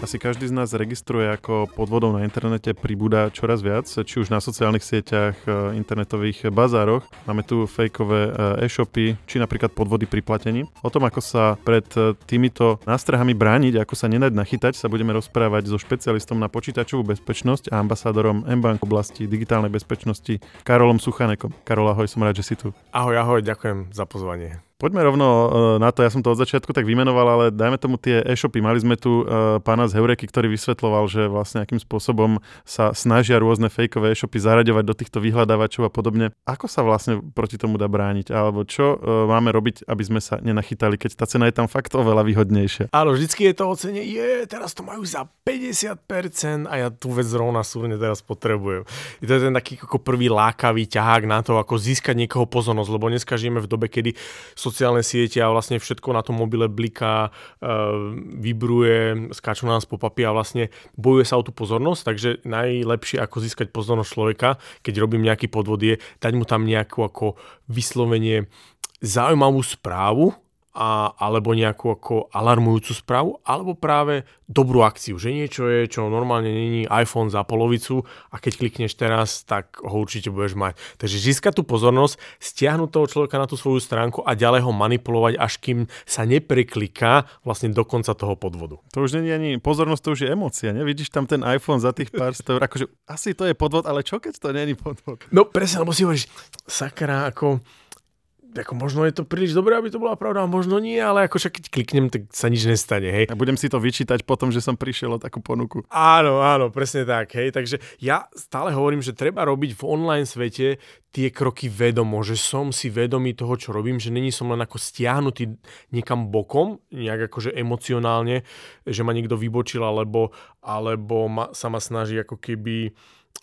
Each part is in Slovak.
asi každý z nás registruje, ako podvodov na internete pribúda čoraz viac, či už na sociálnych sieťach, e, internetových bazároch. Máme tu fejkové e, e-shopy, či napríklad podvody pri platení. O tom, ako sa pred e, týmito nástrahami brániť, ako sa nenať nachytať, sa budeme rozprávať so špecialistom na počítačovú bezpečnosť a ambasádorom mBank oblasti digitálnej bezpečnosti Karolom Suchanekom. Karol, ahoj, som rád, že si tu. Ahoj, ahoj, ďakujem za pozvanie. Poďme rovno e, na to, ja som to od začiatku tak vymenoval, ale dajme tomu tie e-shopy. Mali sme tu uh, pána z Heureky, ktorý vysvetloval, že vlastne akým spôsobom sa snažia rôzne fejkové e-shopy zaraďovať do týchto vyhľadávačov a podobne. Ako sa vlastne proti tomu dá brániť? Alebo čo uh, máme robiť, aby sme sa nenachytali, keď tá cena je tam fakt oveľa výhodnejšia? Áno, vždycky je to o cene, je, teraz to majú za 50% a ja tú vec zrovna súrne teraz potrebujem. Je to ten taký ako prvý lákavý ťahák na to, ako získať niekoho pozornosť, lebo dneska žijeme v dobe, kedy sociálne siete a vlastne všetko na tom mobile bliká, e, vybruje, skáču na nás pop-upy a vlastne bojuje sa o tú pozornosť, takže najlepšie ako získať pozornosť človeka, keď robím nejaký podvod je dať mu tam nejakú ako vyslovenie zaujímavú správu, a, alebo nejakú ako alarmujúcu správu, alebo práve dobrú akciu, že niečo je, čo normálne není iPhone za polovicu a keď klikneš teraz, tak ho určite budeš mať. Takže získať tú pozornosť, stiahnuť toho človeka na tú svoju stránku a ďalej ho manipulovať, až kým sa neprekliká vlastne do konca toho podvodu. To už není ani pozornosť, to už je emócia, nevidíš tam ten iPhone za tých pár eur, akože asi to je podvod, ale čo keď to není podvod? No presne, lebo si hovoríš, sakra, ako ako možno je to príliš dobré, aby to bola pravda, a možno nie, ale ako však keď kliknem, tak sa nič nestane, hej. A budem si to vyčítať potom, že som prišiel o takú ponuku. Áno, áno, presne tak, hej. Takže ja stále hovorím, že treba robiť v online svete tie kroky vedomo, že som si vedomý toho, čo robím, že není som len ako stiahnutý niekam bokom, nejak akože emocionálne, že ma niekto vybočil, alebo, alebo ma, sa ma snaží ako keby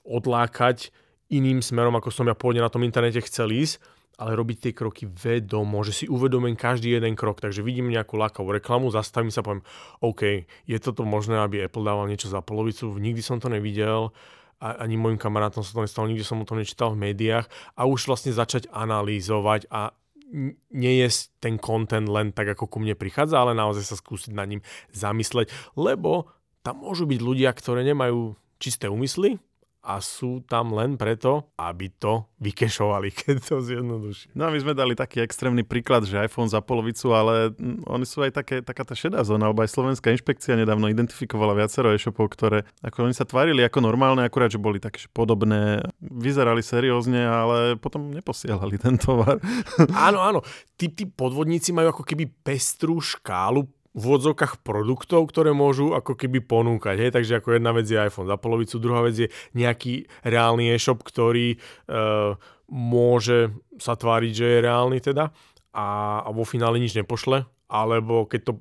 odlákať iným smerom, ako som ja pôvodne na tom internete chcel ísť, ale robiť tie kroky vedomo, že si uvedomím každý jeden krok. Takže vidím nejakú lákavú reklamu, zastavím sa, poviem, OK, je toto možné, aby Apple dával niečo za polovicu, nikdy som to nevidel, a ani môjim kamarátom sa to nestalo, nikdy som o tom nečítal v médiách. A už vlastne začať analýzovať a nie je ten content len tak, ako ku mne prichádza, ale naozaj sa skúsiť na ním zamysleť, lebo tam môžu byť ľudia, ktoré nemajú čisté úmysly, a sú tam len preto, aby to vykešovali, keď to zjednoduší. No a my sme dali taký extrémny príklad, že iPhone za polovicu, ale mm, oni sú aj také, taká tá šedá zóna, alebo aj Slovenská inšpekcia nedávno identifikovala viacero e-shopov, ktoré ako oni sa tvárili ako normálne, akurát, že boli také podobné, vyzerali seriózne, ale potom neposielali ten tovar. Áno, áno. Tí, tí podvodníci majú ako keby pestrú škálu v odzokách produktov, ktoré môžu ako keby ponúkať. Hej? Takže ako jedna vec je iPhone za polovicu, druhá vec je nejaký reálny e-shop, ktorý e, môže sa tváriť, že je reálny teda a, a vo finále nič nepošle, alebo keď to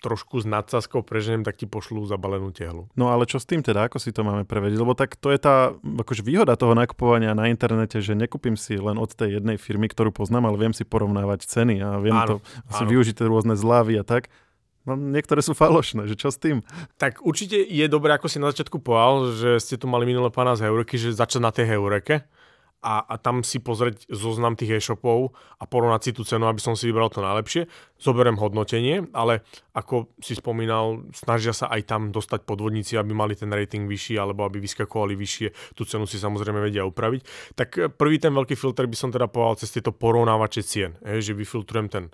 trošku s nadsázkou preženiem, tak ti pošlú zabalenú tehlu. No ale čo s tým teda, ako si to máme prevediť? Lebo tak to je tá akože výhoda toho nakupovania na internete, že nekúpim si len od tej jednej firmy, ktorú poznám, ale viem si porovnávať ceny a viem áno, to asi využiť rôzne zľavy a tak. Niektoré sú falošné, že čo s tým? Tak určite je dobré, ako si na začiatku povedal, že ste tu mali minulé pána z Heureky, že začať na tej Heureke a, a tam si pozrieť zoznam tých e-shopov a porovnať si tú cenu, aby som si vybral to najlepšie. Zoberiem hodnotenie, ale ako si spomínal, snažia sa aj tam dostať podvodníci, aby mali ten rating vyšší alebo aby vyskakovali vyššie. Tú cenu si samozrejme vedia upraviť. Tak prvý ten veľký filter by som teda povedal cez tieto porovnávače cien, že vyfiltrujem ten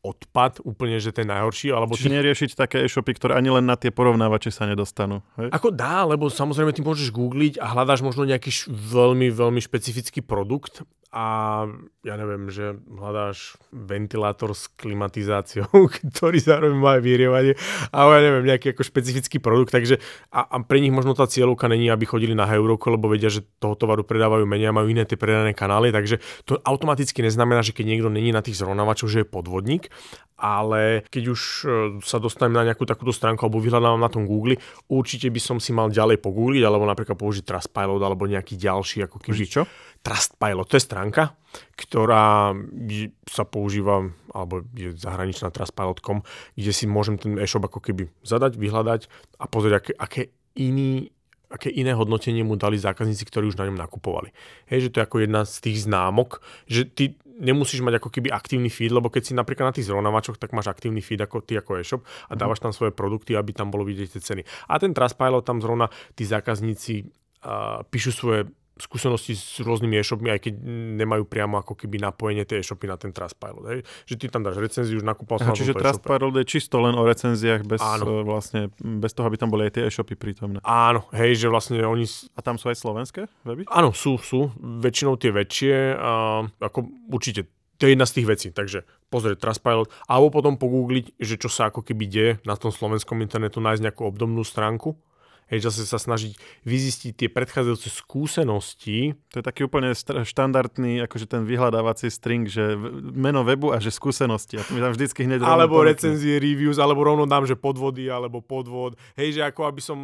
odpad, úplne, že ten najhorší. Alebo Čiže ty... neriešiť také e-shopy, ktoré ani len na tie porovnávače sa nedostanú. Hej? Ako dá, lebo samozrejme ty môžeš googliť a hľadáš možno nejaký š- veľmi, veľmi špecifický produkt a ja neviem, že hľadáš ventilátor s klimatizáciou, ktorý zároveň má aj vyrievanie, ale ja neviem, nejaký ako špecifický produkt, takže a, a pre nich možno tá cieľovka není, aby chodili na Heuroku, lebo vedia, že toho tovaru predávajú menej a majú iné tie predané kanály, takže to automaticky neznamená, že keď niekto není na tých zrovnávačoch, že je podvodník, ale keď už e, sa dostanem na nejakú takúto stránku alebo vyhľadávam na tom Google, určite by som si mal ďalej pogoogliť, alebo napríklad použiť Trustpilot alebo nejaký ďalší, ako keby... Čo? Trustpilot, to je stránka, ktorá sa používa, alebo je zahraničná Trustpilot.com, kde si môžem ten e-shop ako keby zadať, vyhľadať a pozrieť, aké, aké iný aké iné hodnotenie mu dali zákazníci, ktorí už na ňom nakupovali. Hej, že to je ako jedna z tých známok, že ty nemusíš mať ako keby aktívny feed, lebo keď si napríklad na tých zrovnávačoch, tak máš aktívny feed ako ty ako e-shop a mhm. dávaš tam svoje produkty, aby tam bolo vidieť tie ceny. A ten Trustpilot tam zrovna tí zákazníci uh, píšu svoje skúsenosti s rôznymi e-shopmi, aj keď nemajú priamo ako keby napojenie tie e-shopy na ten Trustpilot. Hej? Že ty tam dáš recenziu, už nakúpal som Čiže Trustpilot je čisto len o recenziách, bez, Áno. vlastne, bez toho, aby tam boli aj tie e-shopy prítomné. Áno, hej, že vlastne oni... A tam sú aj slovenské weby? Áno, sú, sú. Väčšinou tie väčšie. A ako určite to je jedna z tých vecí, takže pozrieť Trustpilot, alebo potom pogoogliť, že čo sa ako keby deje na tom slovenskom internetu, nájsť nejakú obdobnú stránku Hej, zase sa snažiť vyzistiť tie predchádzajúce skúsenosti. To je taký úplne štandardný, akože ten vyhľadávací string, že meno webu a že skúsenosti. A to mi tam vždycky hneď Alebo recenzie, reviews, alebo rovno dám, že podvody, alebo podvod. Hej, že ako aby som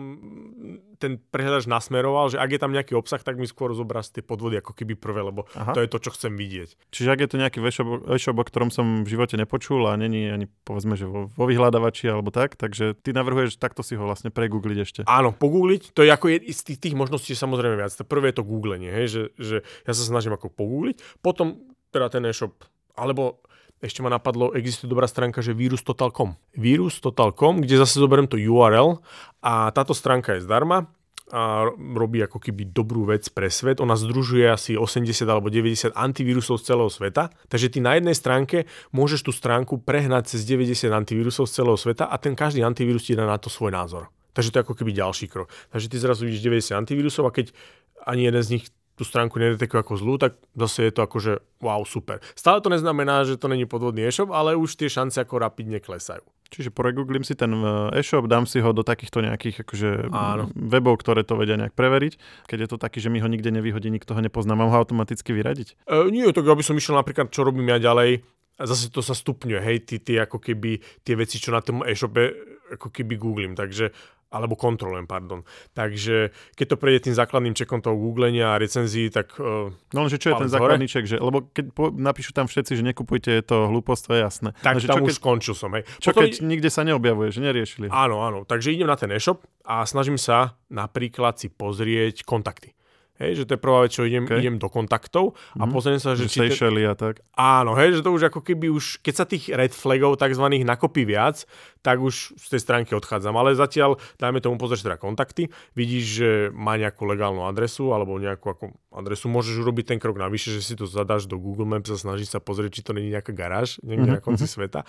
ten prehľadač nasmeroval, že ak je tam nejaký obsah, tak mi skôr zobraz tie podvody ako keby prvé, lebo Aha. to je to, čo chcem vidieť. Čiže ak je to nejaký e-shop, o ktorom som v živote nepočul a není ani povedzme, že vo, vo vyhľadávači alebo tak, takže ty navrhuješ takto si ho vlastne pregoogliť ešte. Áno, pogoogliť, to je ako z tých, tých možností samozrejme viac. To prvé je to googlenie, hej, že, že ja sa snažím ako pogoogliť, potom teda ten e-shop, alebo ešte ma napadlo, existuje dobrá stránka, že virustotal.com. Virustotal.com, kde zase zoberiem to URL a táto stránka je zdarma a robí ako keby dobrú vec pre svet. Ona združuje asi 80 alebo 90 antivírusov z celého sveta. Takže ty na jednej stránke môžeš tú stránku prehnať cez 90 antivírusov z celého sveta a ten každý antivírus ti dá na to svoj názor. Takže to je ako keby ďalší krok. Takže ty zrazu vidíš 90 antivírusov a keď ani jeden z nich tú stránku nedetekuje ako zlú, tak zase je to akože wow, super. Stále to neznamená, že to není podvodný e-shop, ale už tie šance ako rapidne klesajú. Čiže poregooglím si ten e, e-shop, dám si ho do takýchto nejakých akože Áno. webov, ktoré to vedia nejak preveriť. Keď je to taký, že mi ho nikde nevyhodí, nikto ho nepozná, mám ho automaticky vyradiť? E, nie, tak aby som išiel napríklad, čo robím ja ďalej, a zase to sa stupňuje, hej, ty, ty ako keby tie veci, čo na tom e-shope ako keby googlím, takže alebo kontrolujem, pardon. Takže keď to prejde tým základným čekom toho googlenia a recenzií, tak... Uh, no lenže čo je ten základný ček, že, lebo keď po, napíšu tam všetci, že nekupujte, je to hlúposť, to je jasné. Tak lenže tam čo, už keď, skončil som, hej. Čo Potom, keď nikde sa neobjavuje, že neriešili? Áno, áno, takže idem na ten e-shop a snažím sa napríklad si pozrieť kontakty. Hej, že to je prvá vec, čo idem, okay. idem do kontaktov a mm-hmm. pozriem sa, že, že či... Te... a tak. Áno, hej, že to už ako keby už, keď sa tých red flagov takzvaných nakopí viac, tak už z tej stránky odchádzam. Ale zatiaľ, dajme tomu pozrieť teda kontakty, vidíš, že má nejakú legálnu adresu alebo nejakú ako adresu, môžeš urobiť ten krok navyše, že si to zadáš do Google Maps a snažíš sa pozrieť, či to není nejaká garáž niekde mm-hmm. na konci mhm. sveta.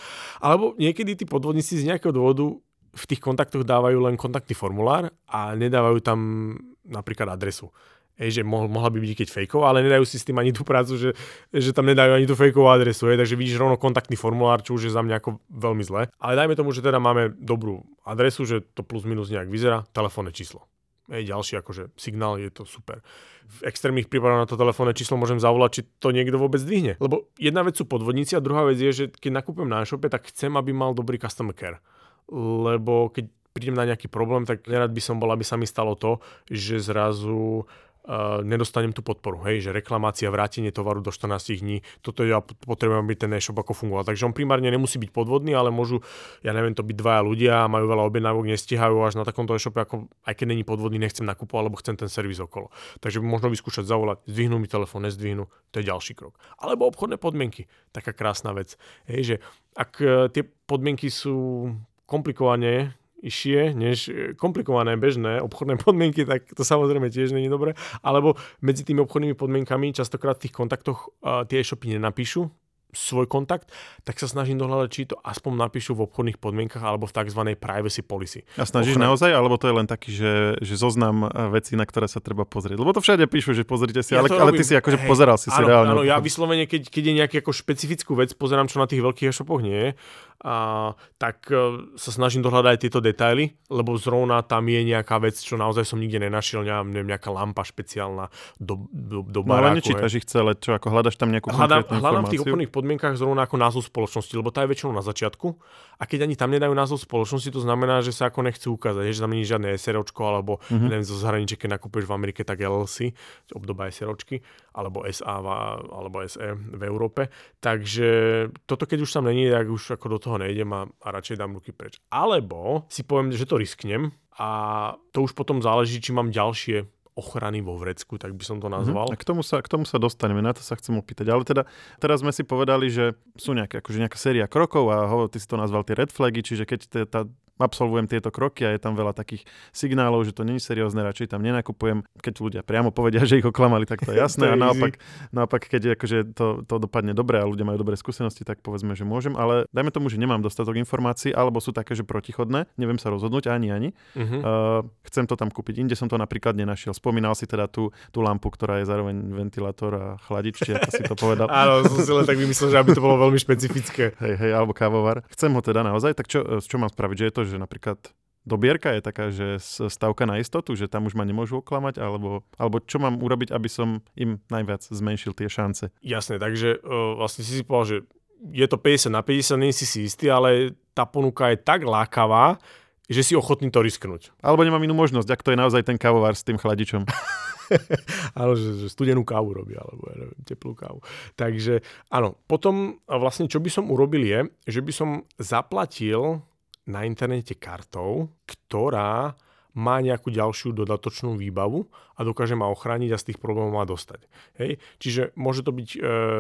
Alebo niekedy tí podvodníci z nejakého dôvodu v tých kontaktoch dávajú len kontaktný formulár a nedávajú tam napríklad adresu. Hej, že mohla by byť keď fejková, ale nedajú si s tým ani tú prácu, že, že tam nedajú ani tú fejkovú adresu. Hej, takže vidíš rovno kontaktný formulár, čo už je za mňa ako veľmi zle. Ale dajme tomu, že teda máme dobrú adresu, že to plus minus nejak vyzerá, telefónne číslo. Hej, ďalší akože signál, je to super. V extrémnych prípadoch na to telefónne číslo môžem zavolať, či to niekto vôbec zdvihne. Lebo jedna vec sú podvodníci a druhá vec je, že keď nakúpim na e-shope, tak chcem, aby mal dobrý customer care. Lebo keď prídem na nejaký problém, tak nerad by som bol, aby sa mi stalo to, že zrazu nedostanem tú podporu. Hej, že reklamácia, vrátenie tovaru do 14 dní, toto ja potrebujem, aby ten e-shop ako fungoval. Takže on primárne nemusí byť podvodný, ale môžu, ja neviem, to byť dvaja ľudia, majú veľa objednávok, nestihajú až na takomto e-shope, ako, aj keď není podvodný, nechcem nakupovať, alebo chcem ten servis okolo. Takže možno vyskúšať zavolať, zdvihnú mi telefón, nezdvihnú, to je ďalší krok. Alebo obchodné podmienky, taká krásna vec. Hej, že ak uh, tie podmienky sú komplikované, išie než e, komplikované bežné obchodné podmienky, tak to samozrejme tiež není dobré. Alebo medzi tými obchodnými podmienkami častokrát v tých kontaktoch uh, tie e-shopy nenapíšu, svoj kontakt, tak sa snažím dohľadať, či to aspoň napíšu v obchodných podmienkach alebo v tzv. privacy policy. A snažíš Ochrana... naozaj, alebo to je len taký, že, že zoznam vecí, na ktoré sa treba pozrieť? Lebo to všade píšu, že pozrite si, ja ale, ale ty si akože hej, pozeral si áno, si reálne. Áno, ja vyslovene, keď, keď je nejaký ako špecifickú vec, pozerám, čo na tých veľkých e-shopoch nie je, a, tak e, sa snažím dohľadať aj tieto detaily, lebo zrovna tam je nejaká vec, čo naozaj som nikde nenašiel, neviem, nejaká lampa špeciálna do, do, do baráku. No ale nečítaš ich celé, čo ako hľadaš tam nejakú hľadám, hľadám v tých obchodných podmienkach zrovna ako názov spoločnosti, lebo tá je väčšinou na začiatku a keď ani tam nedajú názov spoločnosti, to znamená, že sa ako nechcú ukázať, že tam nie je žiadne SROčko alebo mm-hmm. neviem, zo zahraničia, keď nakúpeš v Amerike, tak LLC, obdoba SROčky, alebo SA alebo SE v Európe. Takže toto keď už tam není, tak už ako do toho nejdem a, a radšej dám ruky preč. Alebo si poviem, že to risknem a to už potom záleží, či mám ďalšie ochrany vo vrecku, tak by som to nazval. Mm-hmm. A k tomu, sa, k tomu sa dostaneme, na to sa chcem opýtať. Ale teda teraz sme si povedali, že sú nejaké, akože nejaká séria krokov a ho, ty si to nazval tie red flagy, čiže keď tá absolvujem tieto kroky a je tam veľa takých signálov, že to není seriózne, radšej tam nenakupujem. Keď ľudia priamo povedia, že ich oklamali, tak to je jasné. to je a naopak, naopak, keď akože to, to dopadne dobre a ľudia majú dobré skúsenosti, tak povedzme, že môžem. Ale dajme tomu, že nemám dostatok informácií, alebo sú také, že protichodné, neviem sa rozhodnúť ani ani. Uh-huh. Uh, chcem to tam kúpiť. Inde som to napríklad nenašiel. Spomínal si teda tú, tú lampu, ktorá je zároveň ventilátor a chladič, či ako si to povedal. Áno, som si len tak vymyslel, že aby to bolo veľmi špecifické. Hej, hej, alebo kávovar. Chcem ho teda naozaj, tak čo, čo mám spraviť? Že je to, že napríklad dobierka je taká, že stavka na istotu, že tam už ma nemôžu oklamať, alebo, alebo čo mám urobiť, aby som im najviac zmenšil tie šance? Jasné, takže uh, vlastne si si povedal, že je to 50 na 50, nie si si istý, ale tá ponuka je tak lákavá, že si ochotný to risknúť. Alebo nemám inú možnosť, ak to je naozaj ten kávovár s tým chladičom. Ale že, že studenú kávu robí, alebo ja neviem, teplú kávu. Takže áno, potom vlastne čo by som urobil je, že by som zaplatil na internete kartou, ktorá má nejakú ďalšiu dodatočnú výbavu a dokáže ma ochrániť a z tých problémov ma dostať. Hej? Čiže môže to byť, e,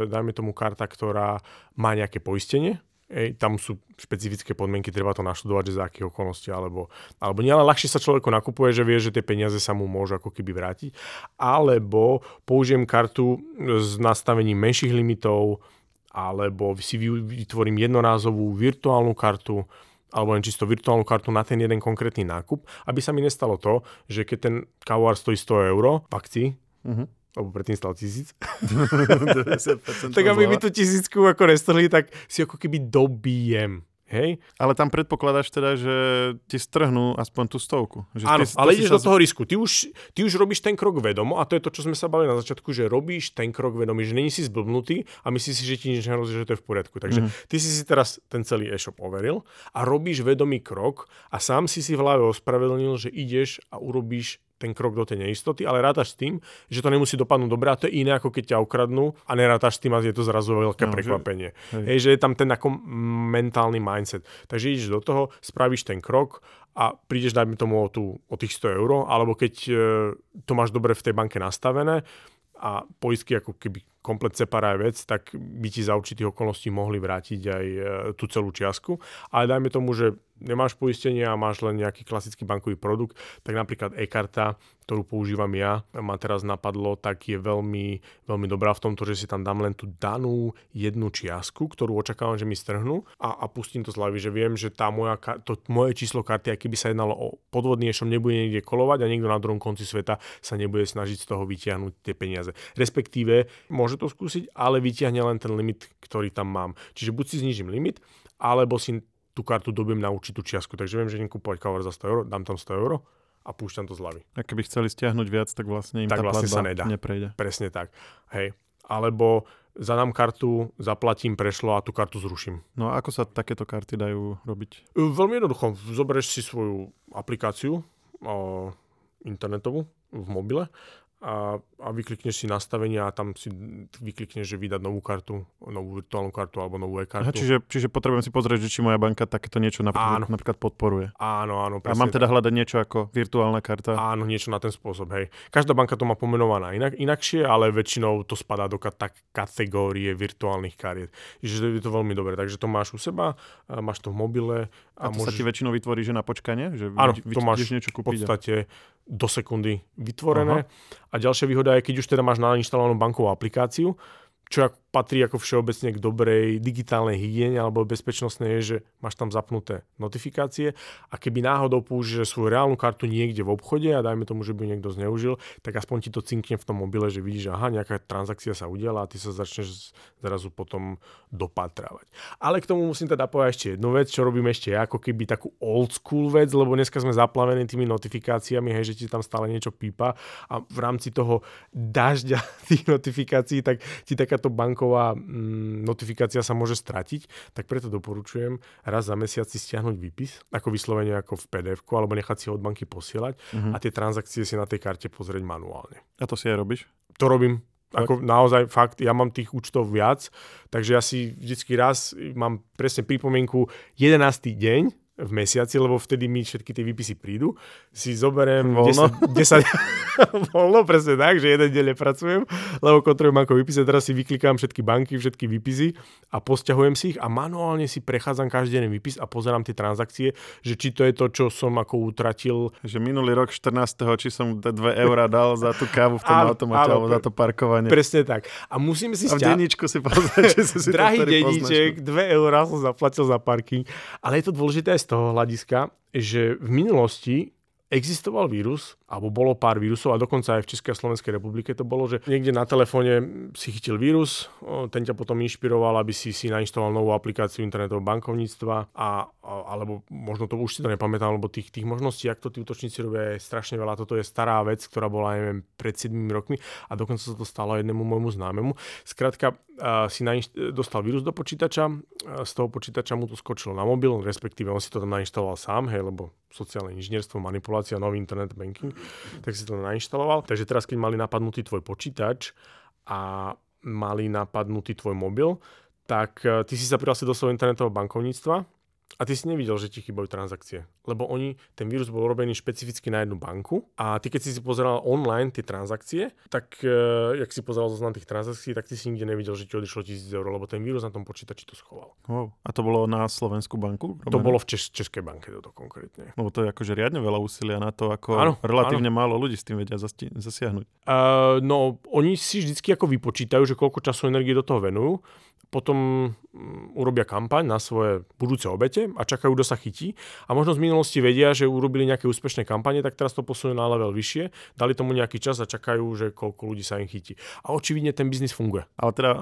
dajme tomu, karta, ktorá má nejaké poistenie, Ej, tam sú špecifické podmienky, treba to naštudovať, že za akých okolností, alebo, alebo nie, ale ľahšie sa človeku nakupuje, že vie, že tie peniaze sa mu môžu ako keby vrátiť. Alebo použijem kartu s nastavením menších limitov, alebo si vytvorím jednorázovú virtuálnu kartu, alebo len čisto virtuálnu kartu na ten jeden konkrétny nákup, aby sa mi nestalo to, že keď ten kávovár stojí 100 eur v akcii, uh-huh. alebo predtým stal tisíc, tak aby mi tú tisícku ako restrhli, tak si ako keby dobijem. Hej? Ale tam predpokladáš teda, že ti strhnú aspoň tú stovku. Že Áno, ty, ale ideš do toho risku. Ty už, ty už robíš ten krok vedomo a to je to, čo sme sa bavili na začiatku, že robíš ten krok vedomý, že není si zblbnutý a myslíš si, že ti nič nehrozí, že to je v poriadku. Takže mm-hmm. ty si si teraz ten celý e-shop overil a robíš vedomý krok a sám si si v hlave ospravedlnil, že ideš a urobíš ten krok do tej neistoty, ale rátaš s tým, že to nemusí dopadnúť dobre a to je iné, ako keď ťa ukradnú a nerátaš s tým a je to zrazu veľké no, prekvapenie. Že, hej. že je tam ten ako mentálny mindset. Takže ideš do toho, spravíš ten krok a prídeš, dajme tomu o, tú, o tých 100 eur, alebo keď e, to máš dobre v tej banke nastavené a poistky ako keby komplet separá vec, tak by ti za určitých okolností mohli vrátiť aj e, tú celú čiastku. Ale dajme tomu, že nemáš poistenie a máš len nejaký klasický bankový produkt, tak napríklad e-karta, ktorú používam ja, ma teraz napadlo, tak je veľmi, veľmi dobrá v tomto, že si tam dám len tú danú jednu čiastku, ktorú očakávam, že mi strhnú a, a pustím to z hlavy, že viem, že tá moja, to moje číslo karty, aký by sa jednalo o podvodný, ešte nebude niekde kolovať a niekto na druhom konci sveta sa nebude snažiť z toho vytiahnuť tie peniaze. Respektíve môže to skúsiť, ale vytiahne len ten limit, ktorý tam mám. Čiže buď si znižím limit, alebo si tú kartu dobím na určitú čiastku. Takže viem, že idem kúpovať cover za 100 eur, dám tam 100 eur a púšťam to z hlavy. A keby chceli stiahnuť viac, tak vlastne im tak tá vlastne sa nedá. neprejde. Presne tak. Hej. Alebo zadám kartu, zaplatím, prešlo a tú kartu zruším. No a ako sa takéto karty dajú robiť? Veľmi jednoducho. Zoberieš si svoju aplikáciu o, internetovú v mobile a, a vyklikneš si nastavenia a tam si vyklikneš, že vydať novú kartu, novú virtuálnu kartu alebo novú e-kartu. Aha, čiže, čiže potrebujem si pozrieť, že či moja banka takéto niečo napríklad, áno. napríklad podporuje. Áno, áno. A mám teda hľadať niečo ako virtuálna karta? Áno, niečo na ten spôsob, hej. Každá banka to má pomenovaná inak, inakšie, ale väčšinou to spadá do tak kategórie virtuálnych kariet. Čiže je to veľmi dobré. Takže to máš u seba, máš to v mobile. A, a to môžeš... sa ti väčšinou vytvorí, že na počkanie? Že áno, to máš niečo kúpiť v podstate do sekundy vytvorené. Aha. A ďalšia výhoda je, keď už teda máš nainštalovanú bankovú aplikáciu, čo patrí ako všeobecne k dobrej digitálnej hygiene alebo bezpečnostnej je, že máš tam zapnuté notifikácie a keby náhodou použiješ svoju reálnu kartu niekde v obchode a dajme tomu, že by niekto zneužil, tak aspoň ti to cinkne v tom mobile, že vidíš, aha, nejaká transakcia sa udiala a ty sa začneš zrazu potom dopatravať. Ale k tomu musím teda povedať ešte jednu vec, čo robím ešte ja, ako keby takú old school vec, lebo dneska sme zaplavení tými notifikáciami, hej, že ti tam stále niečo pípa a v rámci toho dažďa tých notifikácií, tak ti takáto banková banková mm, notifikácia sa môže stratiť, tak preto doporučujem raz za mesiac si stiahnuť výpis, ako vyslovene ako v pdf alebo nechať si ho od banky posielať uh-huh. a tie transakcie si na tej karte pozrieť manuálne. A to si aj robíš? To robím. Ako naozaj fakt, ja mám tých účtov viac, takže ja si vždycky raz mám presne pripomienku 11. deň, v mesiaci, lebo vtedy mi všetky tie výpisy prídu. Si zoberiem Voľno. 10, 10 voľno, presne tak, že jeden deň nepracujem, lebo kontrolujem ako výpisy. Teraz si vyklikám všetky banky, všetky výpisy a posťahujem si ich a manuálne si prechádzam každý jeden výpis a pozerám tie transakcie, že či to je to, čo som ako utratil. Že minulý rok 14. či som 2 eurá dal za tú kávu v tom Áno, automate alebo za to parkovanie. Presne tak. A musím si A v sťa- denníčku si pozrieť, či si Drahý denníček, 2 eurá som zaplatil za parking. Ale je to dôležité aj z toho hľadiska, že v minulosti existoval vírus, alebo bolo pár vírusov a dokonca aj v Českej a Slovenskej republike to bolo, že niekde na telefóne si chytil vírus, ten ťa potom inšpiroval, aby si si nainštaloval novú aplikáciu internetového bankovníctva a, alebo možno to už si to nepamätám, lebo tých, tých možností, ak to tí útočníci robia, je strašne veľa. Toto je stará vec, ktorá bola, neviem, pred 7 rokmi a dokonca sa to stalo jednému môjmu známemu. Skrátka, si nainš- dostal vírus do počítača, z toho počítača mu to skočilo na mobil, respektíve on si to tam nainštaloval sám, hej, lebo sociálne inžinierstvo, manipulácia, nový internet banking, tak si to nainštaloval. Takže teraz, keď mali napadnutý tvoj počítač a mali napadnutý tvoj mobil, tak e, ty si sa prihlásil do svojho internetového bankovníctva a ty si nevidel, že ti chýbajú transakcie. Lebo oni, ten vírus bol robený špecificky na jednu banku a ty keď si si pozeral online tie transakcie, tak e, jak si pozeral zoznam tých transakcií, tak ty si nikde nevidel, že ti odišlo 1000 eur, lebo ten vírus na tom počítači to schoval. Wow. A to bolo na Slovensku banku? To bolo v Čes- Českej banke toto konkrétne. Lebo to je akože riadne veľa úsilia na to, ako Áno, relatívne málo ľudí s tým vedia zasti- zasiahnuť. Uh, no, oni si vždycky ako vypočítajú, že koľko času energie do toho venujú, potom um, urobia kampaň na svoje budúce obete a čakajú, kto sa chytí. A možno z minulosti vedia, že urobili nejaké úspešné kampane, tak teraz to posunú na level vyššie, dali tomu nejaký čas a čakajú, že koľko ľudí sa im chytí. A očividne ten biznis funguje. Ale teda uh,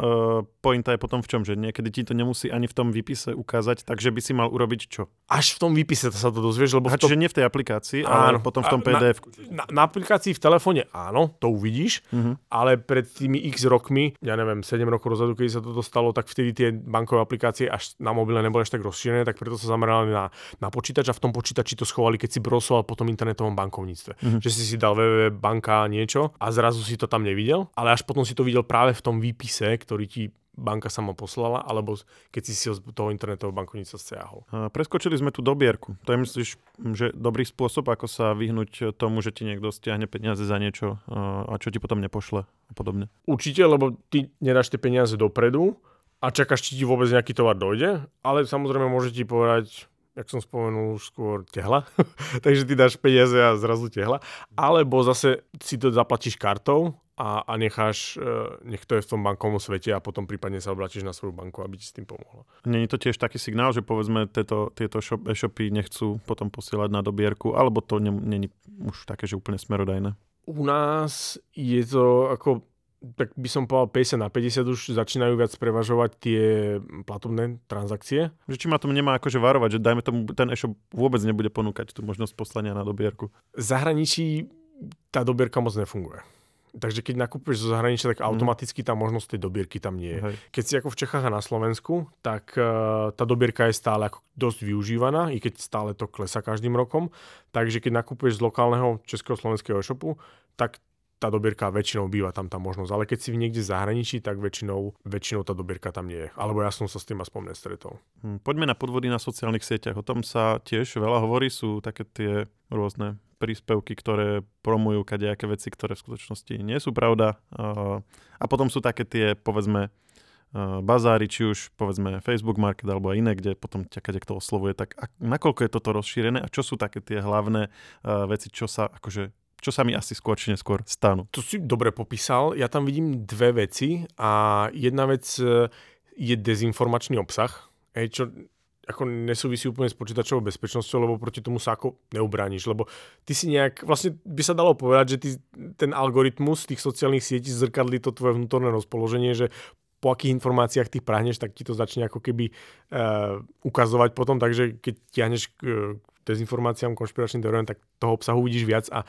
pointa je potom v čom, že niekedy ti to nemusí ani v tom výpise ukázať, takže by si mal urobiť čo? Až v tom výpise sa to dozvieš, lebo A čiže nie v tej aplikácii, ale potom v tom PDF. Na, na aplikácii v telefóne áno, to uvidíš, Mhm. ale pred tými x rokmi, ja neviem, 7 rokov dozadu, keď sa toto stalo, tak vtedy tie bankové aplikácie až na mobile neboli až tak rozšírené, tak preto sa zamerali na, na počítač a v tom počítači to schovali, keď si brosoval po tom internetovom bankovníctve. Mhm. Že si si dal www banka niečo a zrazu si to tam nevidel, ale až potom si to videl práve v tom výpise, ktorý ti banka sama poslala, alebo keď si si z toho internetového bankovníctva stiahol. Preskočili sme tú dobierku. To je myslíš, že dobrý spôsob, ako sa vyhnúť tomu, že ti niekto stiahne peniaze za niečo a a čo ti potom nepošle a podobne. Určite, lebo ty nedáš tie peniaze dopredu a čakáš, či ti vôbec nejaký tovar dojde, ale samozrejme môže ti povedať, jak som spomenul už skôr, tehla. Takže ty dáš peniaze a zrazu tehla. Alebo zase si to zaplatíš kartou a, a necháš, e, nech to je v tom bankovom svete a potom prípadne sa obrátiš na svoju banku, aby ti s tým pomohla. Není to tiež taký signál, že povedzme tieto, tieto shop, e-shopy nechcú potom posielať na dobierku, alebo to ne- není už také, že úplne smerodajné? U nás je to ako tak by som povedal 50 na 50 už začínajú viac prevažovať tie platobné transakcie. Že či ma to nemá akože varovať, že dajme tomu, ten e-shop vôbec nebude ponúkať tú možnosť poslania na dobierku. V zahraničí tá dobierka moc nefunguje. Takže keď nakúpeš zo zahraničia, tak automaticky tá možnosť tej dobierky tam nie je. Hej. Keď si ako v Čechách a na Slovensku, tak uh, tá dobierka je stále ako dosť využívaná, i keď stále to klesa každým rokom. Takže keď nakúpeš z lokálneho českého slovenského e-shopu, tak tá dobierka väčšinou býva tam tá možnosť. Ale keď si niekde v zahraničí, tak väčšinou, väčšinou tá dobierka tam nie je. Alebo ja som sa s tým aspoň nestretol. Hm, Poďme na podvody na sociálnych sieťach. O tom sa tiež veľa hovorí. Sú také tie rôzne príspevky, ktoré promujú kadejaké veci, ktoré v skutočnosti nie sú pravda. A, potom sú také tie, povedzme, bazári, či už povedzme Facebook Market alebo iné, kde potom ťa kadekto oslovuje. Tak nakoľko je toto rozšírené a čo sú také tie hlavné a, veci, čo sa akože čo sa mi asi skôr či neskôr stanú. To si dobre popísal. Ja tam vidím dve veci a jedna vec e, je dezinformačný obsah, hej, čo ako nesúvisí úplne s počítačovou bezpečnosťou, lebo proti tomu sa ako neubrániš, lebo ty si nejak, vlastne by sa dalo povedať, že ty, ten algoritmus tých sociálnych sietí zrkadlí to tvoje vnútorné rozpoloženie, že po akých informáciách ty prahneš, tak ti to začne ako keby uh, ukazovať potom, takže keď tiahneš k, k dezinformáciám, konšpiračným teóriám, tak toho obsahu vidíš viac a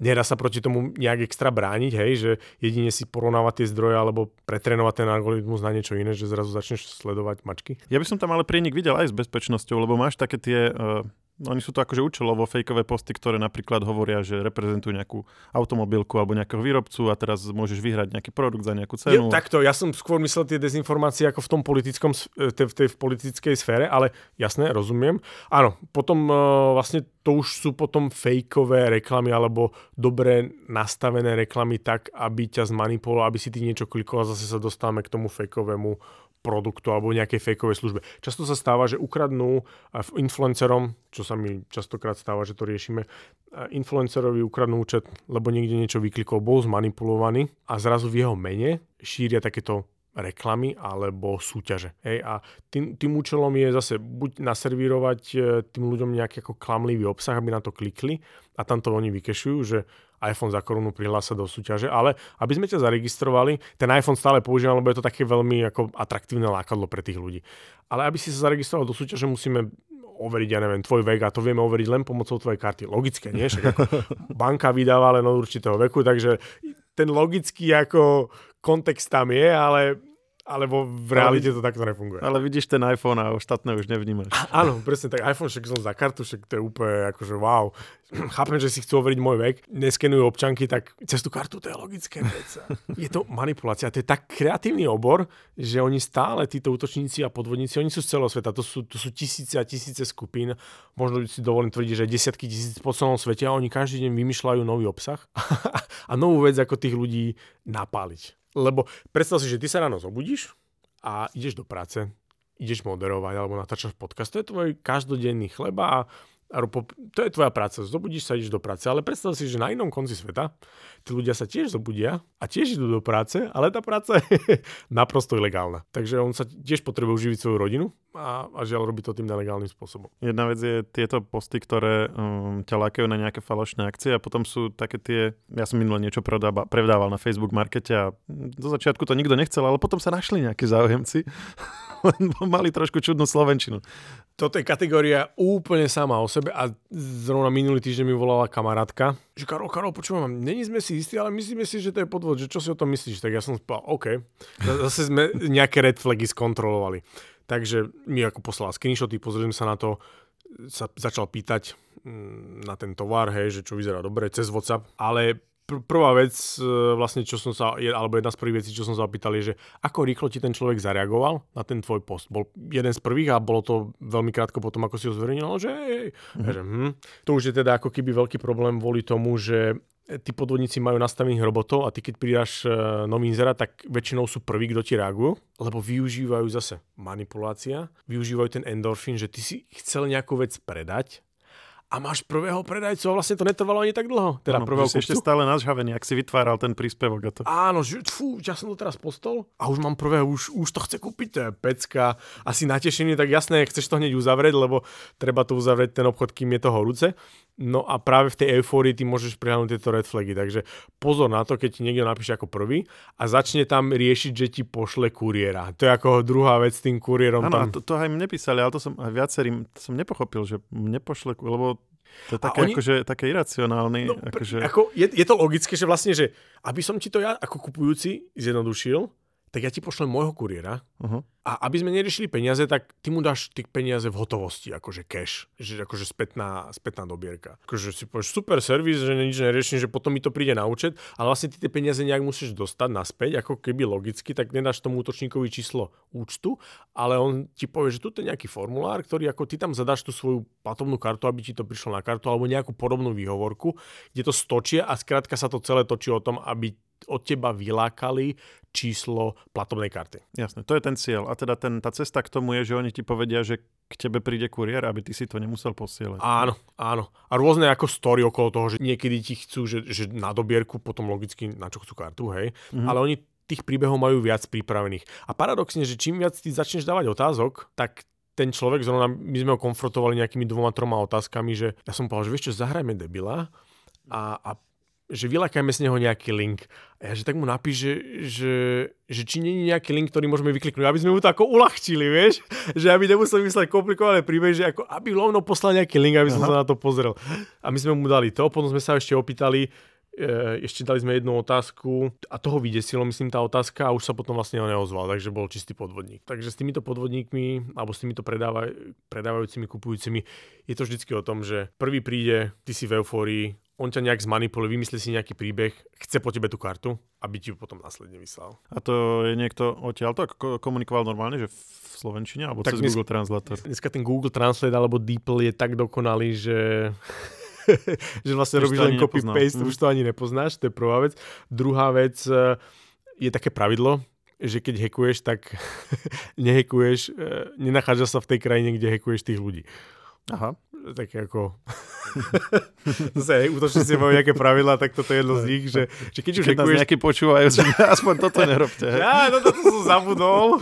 nedá sa proti tomu nejak extra brániť, hej, že jedine si porovnávať tie zdroje alebo pretrénovať ten algoritmus na niečo iné, že zrazu začneš sledovať mačky. Ja by som tam ale prienik videl aj s bezpečnosťou, lebo máš také tie uh, oni sú to akože účelovo fejkové posty, ktoré napríklad hovoria, že reprezentujú nejakú automobilku alebo nejakého výrobcu a teraz môžeš vyhrať nejaký produkt za nejakú cenu. Je, takto, ja som skôr myslel tie dezinformácie ako v tom politickom, v tej, v politickej sfére, ale jasné, rozumiem. Áno, potom uh, vlastne to už sú potom fejkové reklamy alebo dobre nastavené reklamy tak, aby ťa zmanipulovalo, aby si ty niečo klikol a zase sa dostávame k tomu fejkovému produktu alebo nejakej fejkovej službe. Často sa stáva, že ukradnú influencerom, čo sa mi častokrát stáva, že to riešime, influencerovi ukradnú účet, lebo niekde niečo vyklikol, bol zmanipulovaný a zrazu v jeho mene šíria takéto reklamy alebo súťaže. Hej? A tým, tým účelom je zase buď naservírovať e, tým ľuďom nejaký ako klamlivý obsah, aby na to klikli a tam to oni vykešujú, že iPhone za korunu prihlása do súťaže, ale aby sme ťa zaregistrovali, ten iPhone stále používam, lebo je to také veľmi ako atraktívne lákadlo pre tých ľudí. Ale aby si sa zaregistroval do súťaže, musíme overiť, ja neviem, tvoj vek a to vieme overiť len pomocou tvojej karty. Logické, nie? Však ako banka vydáva len od určitého veku, takže ten logický ako kontext tam je, ale ale vo, v realite to takto nefunguje. Ale vidíš ten iPhone a ostatné už nevnímaš. Áno, presne tak. iPhone však som za kartu, však to je úplne akože wow. Chápem, že si chcú overiť môj vek, neskenujú občanky, tak cez tú kartu to je logické. je to manipulácia. To je tak kreatívny obor, že oni stále, títo útočníci a podvodníci, oni sú z celého sveta. To sú, to sú tisíce a tisíce skupín. Možno si dovolím tvrdiť, že desiatky tisíc po celom svete a oni každý deň vymýšľajú nový obsah a novú vec, ako tých ľudí napáliť. Lebo predstav si, že ty sa ráno zobudíš a ideš do práce, ideš moderovať alebo natáčaš podcast. To je tvoj každodenný chleba a to je tvoja práca, zobudíš sa, ideš do práce, ale predstav si, že na inom konci sveta tí ľudia sa tiež zobudia a tiež idú do práce, ale tá práca je naprosto ilegálna. Takže on sa tiež potrebuje uživiť svoju rodinu a, a žiaľ robí to tým nelegálnym spôsobom. Jedna vec je tieto posty, ktoré um, ťa lákajú na nejaké falošné akcie a potom sú také tie, ja som minule niečo predáva, prevdával na Facebook markete a do začiatku to nikto nechcel, ale potom sa našli nejakí záujemci mali trošku čudnú slovenčinu. Toto je kategória úplne sama o sebe a zrovna minulý týždeň mi volala kamarátka, že Karol, Karol, počúvam, není sme si istí, ale myslíme si, že to je podvod, že čo si o tom myslíš? Tak ja som spal, OK. Zase sme nejaké red flagy skontrolovali. Takže mi ako poslala screenshoty, pozriem sa na to, sa začal pýtať mm, na ten tovar, hej, že čo vyzerá dobre cez WhatsApp, ale pr- prvá vec, e, vlastne, čo som sa, alebo jedna z prvých vecí, čo som sa opýtal, je, že ako rýchlo ti ten človek zareagoval na ten tvoj post. Bol jeden z prvých a bolo to veľmi krátko potom, ako si ho zverejnil, že, mm-hmm. že hm. to už je teda ako keby veľký problém kvôli tomu, že tí podvodníci majú nastavených robotov a ty keď pridáš e, nový inzerát, tak väčšinou sú prví, kto ti reagujú, lebo využívajú zase manipulácia, využívajú ten endorfín, že ty si chcel nejakú vec predať a máš prvého predajcu a vlastne to netrvalo ani tak dlho. Teda ano, prvého si ešte stále nažhavený, ak si vytváral ten príspevok. A to... Áno, že fú, ja som to teraz postol a už mám prvého, už, už to chce kúpiť, to je pecka. Asi natešený, tak jasné, chceš to hneď uzavrieť, lebo treba to uzavrieť ten obchod, kým je to horúce. No a práve v tej eufórii ty môžeš prihľadnúť tieto red flagy, takže pozor na to, keď ti niekto napíše ako prvý a začne tam riešiť, že ti pošle kuriéra. To je ako druhá vec s tým kuriérom. Áno, tam... to, to aj mne písali, ale to som aj viacerým, to som nepochopil, že mne pošle, lebo to je také, oni... akože, také iracionálne. No, akože... ako, je, je to logické, že vlastne, že aby som ti to ja ako kupujúci zjednodušil, tak ja ti pošlem môjho kuriéra uh-huh. a aby sme neriešili peniaze, tak ty mu dáš tie peniaze v hotovosti, akože cash, že akože spätná, spätná dobierka. Akože si povieš super servis, že nič neriešim, že potom mi to príde na účet, ale vlastne ty tie peniaze nejak musíš dostať naspäť, ako keby logicky, tak nedáš tomu útočníkovi číslo účtu, ale on ti povie, že tu je nejaký formulár, ktorý ako ty tam zadáš tú svoju platovnú kartu, aby ti to prišlo na kartu, alebo nejakú podobnú výhovorku, kde to stočia a skrátka sa to celé točí o tom, aby od teba vylákali číslo platobnej karty. Jasne, to je ten cieľ. A teda ten, tá cesta k tomu je, že oni ti povedia, že k tebe príde kuriér, aby ty si to nemusel posielať. Áno, áno. A rôzne ako story okolo toho, že niekedy ti chcú, že, že na dobierku, potom logicky na čo chcú kartu, hej. Mm-hmm. Ale oni tých príbehov majú viac pripravených. A paradoxne, že čím viac ty začneš dávať otázok, tak ten človek, zrovna my sme ho konfrontovali nejakými dvoma, troma otázkami, že ja som povedal, že vieš čo, zahrajme debila a, a že vylakajme z neho nejaký link. A ja že tak mu napíš, že, že, že či nie je nejaký link, ktorý môžeme vykliknúť, aby sme mu to ako uľahčili, vieš? Že aby nemuseli mysleť komplikované príbehy, že ako aby lovno poslal nejaký link, aby som Aha. sa na to pozrel. A my sme mu dali to, potom sme sa ešte opýtali, E, ešte dali sme jednu otázku a toho vydesilo, myslím, tá otázka a už sa potom vlastne neozval, takže bol čistý podvodník. Takže s týmito podvodníkmi alebo s týmito predávaj, predávajúcimi, kupujúcimi je to vždycky o tom, že prvý príde, ty si v eufórii, on ťa nejak zmanipuluje, vymyslí si nejaký príbeh, chce po tebe tú kartu, aby ti ju potom následne vyslal. A to je niekto odtiaľ to komunikoval normálne, že v Slovenčine alebo tak cez dnes, Google Translator? Dneska ten Google Translate alebo DeepL je tak dokonalý, že že vlastne už robíš len copy-paste, mm. už to ani nepoznáš, to je prvá vec. Druhá vec e, je také pravidlo, že keď hekuješ, tak nehekuješ, e, nenachádza sa v tej krajine, kde hekuješ tých ľudí. Aha. Tak ako... Zase útočníci majú nejaké pravidlá, tak toto je jedno z nich, že, že keď už keď hekuješ... nejaký počúvajú, aspoň toto nerobte. Ja, no toto som zabudol.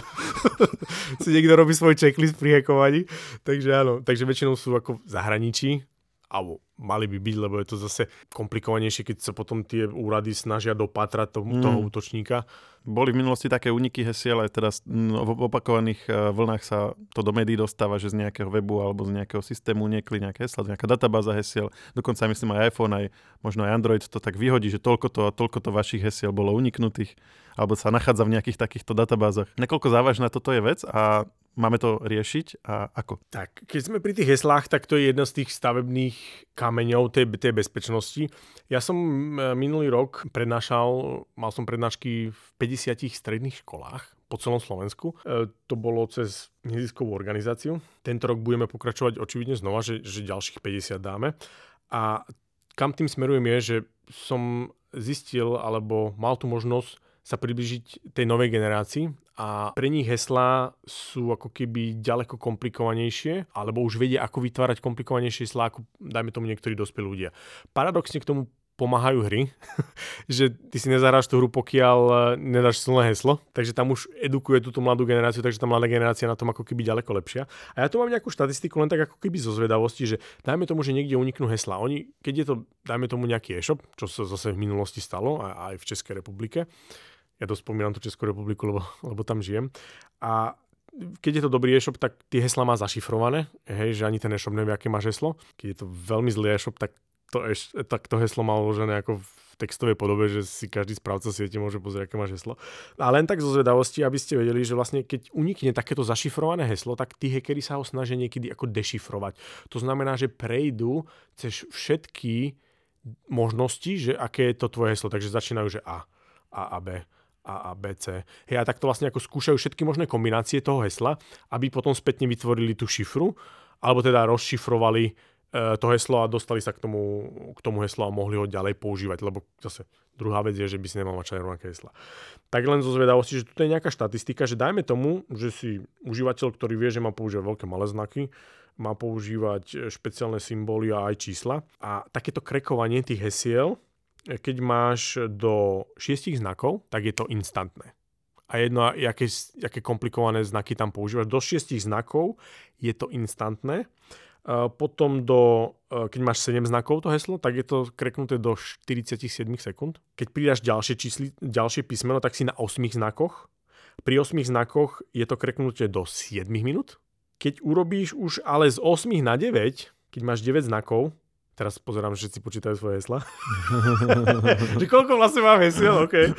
si niekto robí svoj checklist pri hekovaní. Takže áno, takže väčšinou sú ako zahraničí, alebo mali by byť, lebo je to zase komplikovanejšie, keď sa potom tie úrady snažia dopatrať to, mm. toho útočníka. Boli v minulosti také uniky hesiel, aj teraz v opakovaných e, vlnách sa to do médií dostáva, že z nejakého webu alebo z nejakého systému niekli nejaké hesla, nejaká databáza hesiel. Dokonca myslím aj iPhone, aj možno aj Android to tak vyhodí, že toľko to a toľko to vašich hesiel bolo uniknutých alebo sa nachádza v nejakých takýchto databázach. Nakoľko závažná toto je vec a máme to riešiť a ako? Tak, keď sme pri tých heslách, tak to je jedna z tých stavebných kameňov tej, tej bezpečnosti. Ja som minulý rok prednášal, mal som prednášky v 50 stredných školách po celom Slovensku. E, to bolo cez neziskovú organizáciu. Tento rok budeme pokračovať očividne znova, že, že ďalších 50 dáme. A kam tým smerujem je, že som zistil alebo mal tu možnosť sa približiť tej novej generácii a pre nich heslá sú ako keby ďaleko komplikovanejšie, alebo už vedia, ako vytvárať komplikovanejšie heslá, ako dajme tomu niektorí dospelí ľudia. Paradoxne k tomu pomáhajú hry, že ty si nezahráš tú hru, pokiaľ e, nedáš silné heslo, takže tam už edukuje túto mladú generáciu, takže tá mladá generácia na tom ako keby ďaleko lepšia. A ja tu mám nejakú štatistiku len tak ako keby zo zvedavosti, že dajme tomu, že niekde uniknú hesla. Oni, keď je to, dajme tomu nejaký e-shop, čo sa zase v minulosti stalo aj v Českej republike, ja dosť spomínam tú Českú republiku, lebo, lebo tam žijem. A keď je to dobrý e-shop, tak tie hesla má zašifrované, hej, že ani ten e-shop nevie, aké máš heslo. Keď je to veľmi zlý e-shop, tak to, eš, tak to heslo má uložené ako v textovej podobe, že si každý správca siete môže pozrieť, aké máš heslo. A len tak zo zvedavosti, aby ste vedeli, že vlastne keď unikne takéto zašifrované heslo, tak tí hackeri sa ho snažia niekedy ako dešifrovať. To znamená, že prejdú cez všetky možnosti, že aké je to tvoje heslo. Takže začínajú, že A, A a B a, a BC. Hej, a takto vlastne ako skúšajú všetky možné kombinácie toho hesla, aby potom spätne vytvorili tú šifru, alebo teda rozšifrovali e, to heslo a dostali sa k tomu, k tomu heslu a mohli ho ďalej používať, lebo zase druhá vec je, že by si nemal mať rovnaké hesla. Tak len zo zvedavosti, že tu je nejaká štatistika, že dajme tomu, že si užívateľ, ktorý vie, že má používať veľké malé znaky, má používať špeciálne symboly a aj čísla. A takéto krekovanie tých hesiel keď máš do šiestich znakov, tak je to instantné. A jedno, aké, aké komplikované znaky tam používaš. Do šiestich znakov je to instantné. Potom do, e, keď máš 7 znakov to heslo, tak je to kreknuté do 47 sekúnd. Keď pridáš ďalšie, čísli, ďalšie písmeno, tak si na 8 znakoch. Pri 8 znakoch je to kreknuté do 7 minút. Keď urobíš už ale z 8 na 9, keď máš 9 znakov, Teraz pozerám, že všetci počítajú svoje hesla. že koľko vlastne mám hesiel, OK.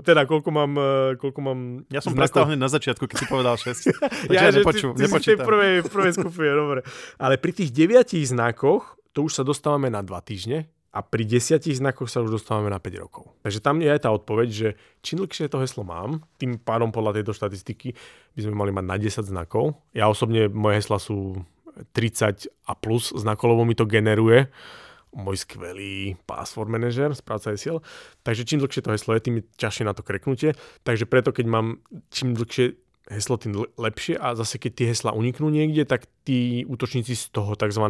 Teda koľko mám... E, koľko mám ja som prestal hneď na začiatku, keď si povedal 6. ja, ja nepoču, ty, ty nepočítam. Si v prvej, v prvej skupine, dobre. Ale pri tých deviatich znakoch, to už sa dostávame na dva týždne a pri desiatich znakoch sa už dostávame na 5 rokov. Takže tam je aj tá odpoveď, že čím dlhšie to heslo mám, tým pádom podľa tejto štatistiky by sme mali mať na 10 znakov. Ja osobne, moje hesla sú 30 a plus znakov, lebo mi to generuje môj skvelý password manager, správca hesiel. Takže čím dlhšie to heslo je, tým ťažšie na to kreknutie. Takže preto, keď mám čím dlhšie heslo, tým lepšie a zase keď tie hesla uniknú niekde, tak tí útočníci z toho tzv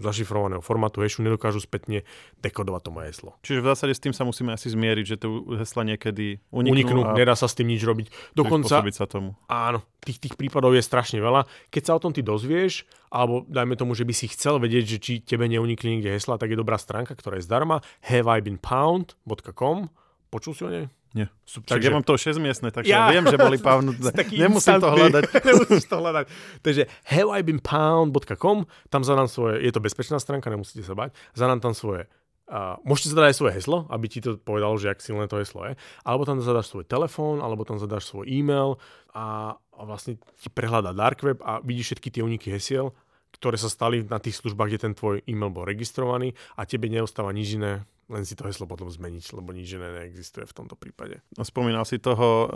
zašifrovaného formátu hashu nedokážu spätne dekodovať to moje heslo. Čiže v zásade s tým sa musíme asi zmieriť, že to hesla niekedy uniknú. uniknú a nedá sa s tým nič robiť. Dokonca, sa tomu. Áno, tých, tých prípadov je strašne veľa. Keď sa o tom ty dozvieš, alebo dajme tomu, že by si chcel vedieť, že či tebe neunikli niekde hesla, tak je dobrá stránka, ktorá je zdarma, haveibeenpound.com. Počul si o nej? Nie. Tak ja mám to 6 miestne, takže ja viem, že boli pavnuté. Nemusím to hľadať. Nemusíš to hľadať. Takže haveibeenpound.com, tam za nám svoje, je to bezpečná stránka, nemusíte sa bať, za nám tam svoje Uh, môžete zadať aj svoje heslo, aby ti to povedalo, že ak silné to heslo je. Alebo tam zadáš svoj telefón, alebo tam zadáš svoj e-mail a, a vlastne ti prehľada dark web a vidíš všetky tie uniky hesiel, ktoré sa stali na tých službách, kde ten tvoj e-mail bol registrovaný a tebe neostáva nič iné, len si to heslo potom zmeniť, lebo nič iné neexistuje v tomto prípade. Spomínal si toho uh,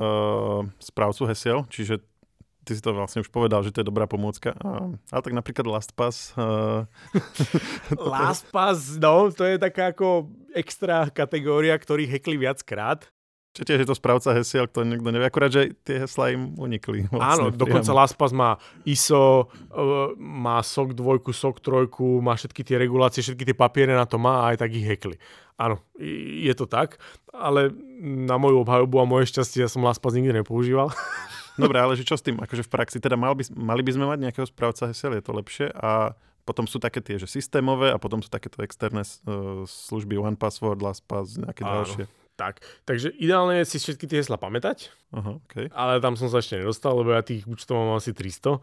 správcu hesiel, čiže ty si to vlastne už povedal, že to je dobrá pomôcka. A, ale tak napríklad LastPass. Uh... LastPass, no, to je taká ako extra kategória, ktorých hekli viackrát. Čiže tiež je to správca hesiel, kto niekto nevie. Akurát, že tie heslá im unikli. Vlastne Áno, priamo. dokonca LastPass má ISO, uh, má SOC 2, SOC 3, má všetky tie regulácie, všetky tie papiere na to má a aj tak ich hekli. Áno, je to tak, ale na moju obhajobu a moje šťastie ja som LastPass nikdy nepoužíval. Dobre, ale že čo s tým, akože v praxi, teda mal by, mali by sme mať nejakého správca hesiel, je to lepšie a potom sú také tie, že systémové a potom sú takéto externé uh, služby One Password, LastPass, nejaké Áno. ďalšie. Tak, takže ideálne je si všetky tie hesla pamätať, Aha, okay. ale tam som sa ešte nedostal, lebo ja tých účtov mám asi 300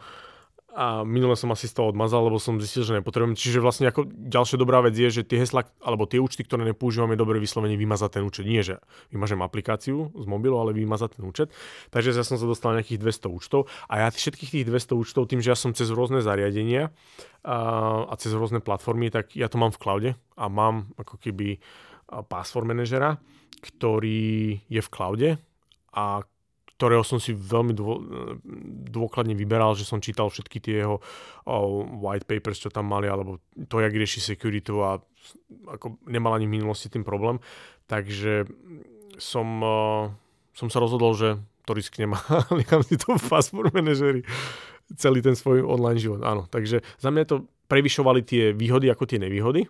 a minule som asi z toho odmazal, lebo som zistil, že nepotrebujem. Čiže vlastne ako ďalšia dobrá vec je, že tie hesla alebo tie účty, ktoré nepoužívame, dobre vyslovene vymazať ten účet. Nie, že vymažem aplikáciu z mobilu, ale vymazať ten účet. Takže ja som sa dostal nejakých 200 účtov a ja všetkých tých 200 účtov, tým, že ja som cez rôzne zariadenia a, a cez rôzne platformy, tak ja to mám v cloude a mám ako keby password manažera, ktorý je v cloude a ktorého som si veľmi dô, dôkladne vyberal, že som čítal všetky tie jeho oh, white papers, čo tam mali, alebo to, jak rieši security a ako nemal ani v minulosti tým problém. Takže som, uh, som sa rozhodol, že to risknem a nechám si to v password manažeri celý ten svoj online život. Áno, takže za mňa to prevyšovali tie výhody ako tie nevýhody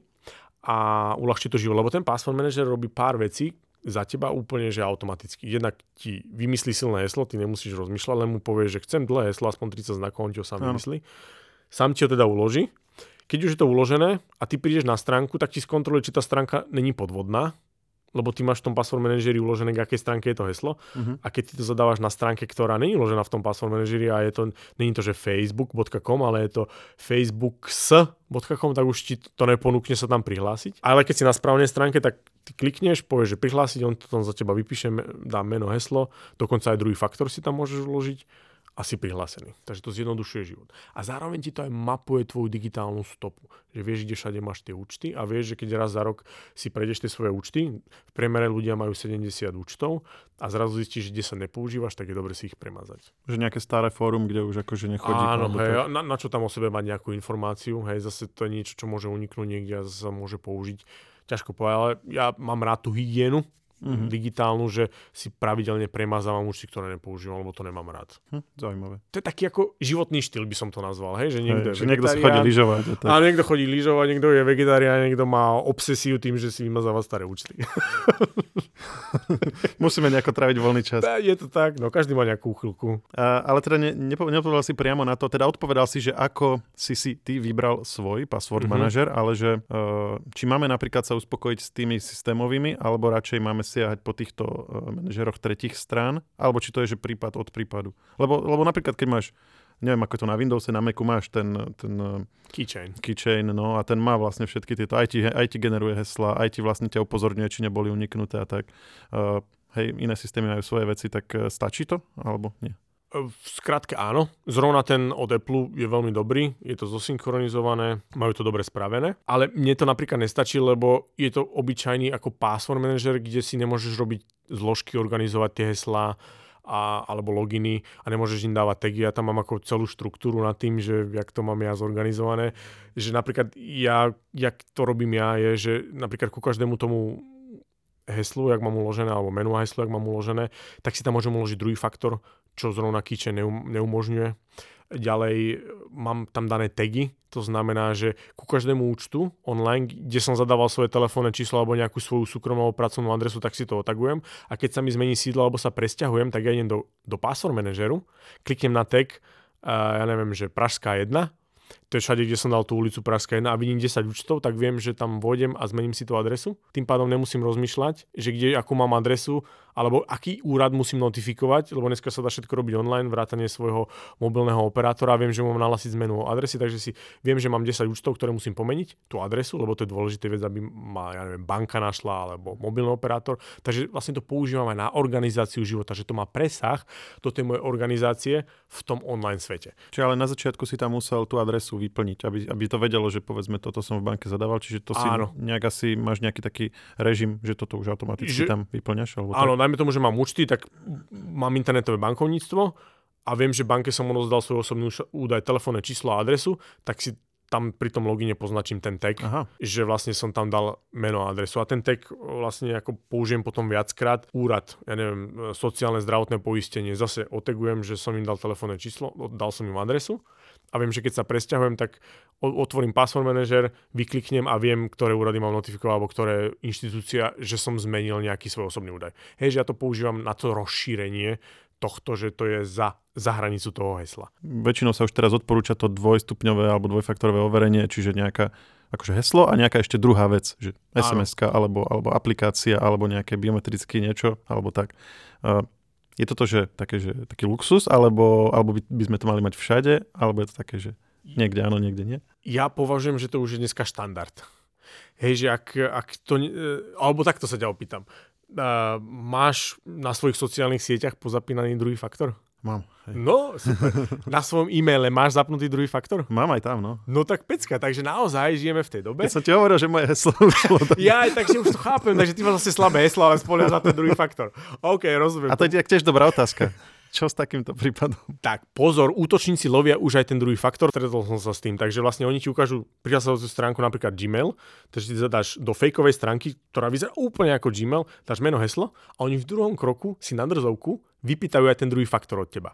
a uľahčí to život, lebo ten password manager robí pár vecí, za teba úplne, že automaticky. Jednak ti vymyslí silné heslo, ty nemusíš rozmýšľať, len mu povieš, že chcem dlhé heslo, aspoň 30 znakov, on ti ho sám vymyslí. Sám ti ho teda uloží. Keď už je to uložené a ty prídeš na stránku, tak ti skontroluje, či tá stránka není podvodná, lebo ty máš v tom password manažeri uložené, k akej stránke je to heslo. Uh-huh. A keď ty to zadávaš na stránke, ktorá není uložená v tom password manažeri a je to, není to, že facebook.com, ale je to facebooks.com, tak už ti to neponúkne sa tam prihlásiť. Ale keď si na správnej stránke, tak ty klikneš, povieš, že prihlásiť, on to tam za teba vypíše, dá meno, heslo, dokonca aj druhý faktor si tam môžeš uložiť a si prihlásený. Takže to zjednodušuje život. A zároveň ti to aj mapuje tvoju digitálnu stopu. Že vieš, kde všade máš tie účty a vieš, že keď raz za rok si prejdeš tie svoje účty, v priemere ľudia majú 70 účtov a zrazu zistíš, kde sa nepoužívaš, tak je dobre si ich premazať. Že nejaké staré fórum, kde už akože nechodí. Áno, hej, na, na, čo tam o sebe mať nejakú informáciu, hej, zase to je niečo, čo môže uniknúť niekde a zase sa môže použiť. Ťažko povedať, ale ja mám rád tú hygienu, mm-hmm. digitálnu, že si pravidelne premazávam účty, ktoré nepoužívam, lebo to nemám rád. Hm, zaujímavé. To je taký ako životný štýl, by som to nazval, hej? že niekto, hej, že niekto si chodí lyžovať. A, a niekto chodí lyžovať, niekto je vegetarián, niekto má obsesiu tým, že si vymazáva staré účty. Musíme nejako traviť voľný čas. Je to tak, no každý má nejakú chvíľku. Ale teda ne, nepovedal si priamo na to, teda odpovedal si, že ako si si ty vybral svoj password mm-hmm. manažer, ale že uh, či máme napríklad sa uspokojiť s tými systémovými, alebo radšej máme siahať po týchto uh, manažeroch tretich strán, alebo či to je, že prípad od prípadu. Lebo, lebo napríklad, keď máš neviem ako to na Windowse, na Macu máš ten, ten eh, keychain. keychain, no a ten má vlastne všetky tieto, aj ti, aj ti generuje hesla, aj ti vlastne ťa upozorňuje, či neboli uniknuté a tak. Uh, hej, iné systémy majú svoje veci, tak stačí to, alebo nie? V skratke áno. Zrovna ten od Apple je veľmi dobrý, je to zosynchronizované, majú to dobre spravené, ale mne to napríklad nestačí, lebo je to obyčajný ako password manager, kde si nemôžeš robiť zložky, organizovať tie heslá, a, alebo loginy a nemôžeš im dávať tagy. Ja tam mám ako celú štruktúru nad tým, že jak to mám ja zorganizované. Že napríklad ja, jak to robím ja, je, že napríklad ku každému tomu heslu, jak mám uložené, alebo menu a heslu, jak mám uložené, tak si tam môžem uložiť druhý faktor, čo zrovna neum, neumožňuje. Ďalej mám tam dané tagy, to znamená, že ku každému účtu online, kde som zadával svoje telefónne číslo alebo nejakú svoju súkromnú pracovnú adresu, tak si to otagujem. A keď sa mi zmení sídlo alebo sa presťahujem, tak ja idem do, do password manažeru, kliknem na tag, uh, ja neviem, že Pražská 1, to je všade, kde som dal tú ulicu Pražská 1 a vidím 10 účtov, tak viem, že tam vôjdem a zmením si tú adresu. Tým pádom nemusím rozmýšľať, že kde, akú mám adresu, alebo aký úrad musím notifikovať, lebo dneska sa dá všetko robiť online, vrátanie svojho mobilného operátora. Viem, že mám nahlasiť zmenu adresy, takže si viem, že mám 10 účtov, ktoré musím pomeniť, tú adresu, lebo to je dôležité vec, aby ma, ja neviem, banka našla alebo mobilný operátor. Takže vlastne to používam aj na organizáciu života, že to má presah do tej mojej organizácie v tom online svete. Čiže ale na začiatku si tam musel tú adresu vyplniť, aby, aby to vedelo, že povedzme toto som v banke zadával, čiže to si Áno. nejak asi máš nejaký taký režim, že toto už automaticky že, tam vyplňaš? Alebo áno, dajme tomu, že mám účty, tak mám internetové bankovníctvo a viem, že banke som odozdal svoj osobný údaj, telefónne číslo a adresu, tak si tam pri tom logine poznačím ten tag, Aha. že vlastne som tam dal meno a adresu. A ten tag vlastne ako použijem potom viackrát. Úrad, ja neviem, sociálne zdravotné poistenie, zase otegujem, že som im dal telefónne číslo, dal som im adresu a viem, že keď sa presťahujem, tak otvorím password manager, vykliknem a viem, ktoré úrady mám notifikovať alebo ktoré inštitúcia, že som zmenil nejaký svoj osobný údaj. Hej, že ja to používam na to rozšírenie tohto, že to je za, za hranicu toho hesla. Väčšinou sa už teraz odporúča to dvojstupňové alebo dvojfaktorové overenie, čiže nejaká akože heslo a nejaká ešte druhá vec, že sms alebo, alebo aplikácia alebo nejaké biometrické niečo alebo tak. Uh, je toto, že také, že taký luxus, alebo, alebo by, by sme to mali mať všade, alebo je to také, že niekde áno, niekde nie? Ja považujem, že to už je dneska štandard. Hej, že ak, ak to, e, alebo takto sa ťa opýtam. Uh, máš na svojich sociálnych sieťach pozapínaný druhý faktor? Mám. Hej. No, super. Na svojom e-maile máš zapnutý druhý faktor? Mám aj tam, no. No tak pecka, takže naozaj žijeme v tej dobe. Keď som ti hovoril, že moje heslo ušlo. Tak... ja aj takže už to chápem, takže ty máš zase slabé heslo, ale spoliaš na ten druhý faktor. OK, rozumiem. A to je tiež dobrá otázka. Čo s takýmto prípadom? Tak pozor, útočníci lovia už aj ten druhý faktor, stretol som sa s tým. Takže vlastne oni ti ukážu prihlasovaciu stránku napríklad Gmail, takže ty zadáš do fejkovej stránky, ktorá vyzerá úplne ako Gmail, dáš meno, heslo a oni v druhom kroku si na drzovku vypýtajú aj ten druhý faktor od teba.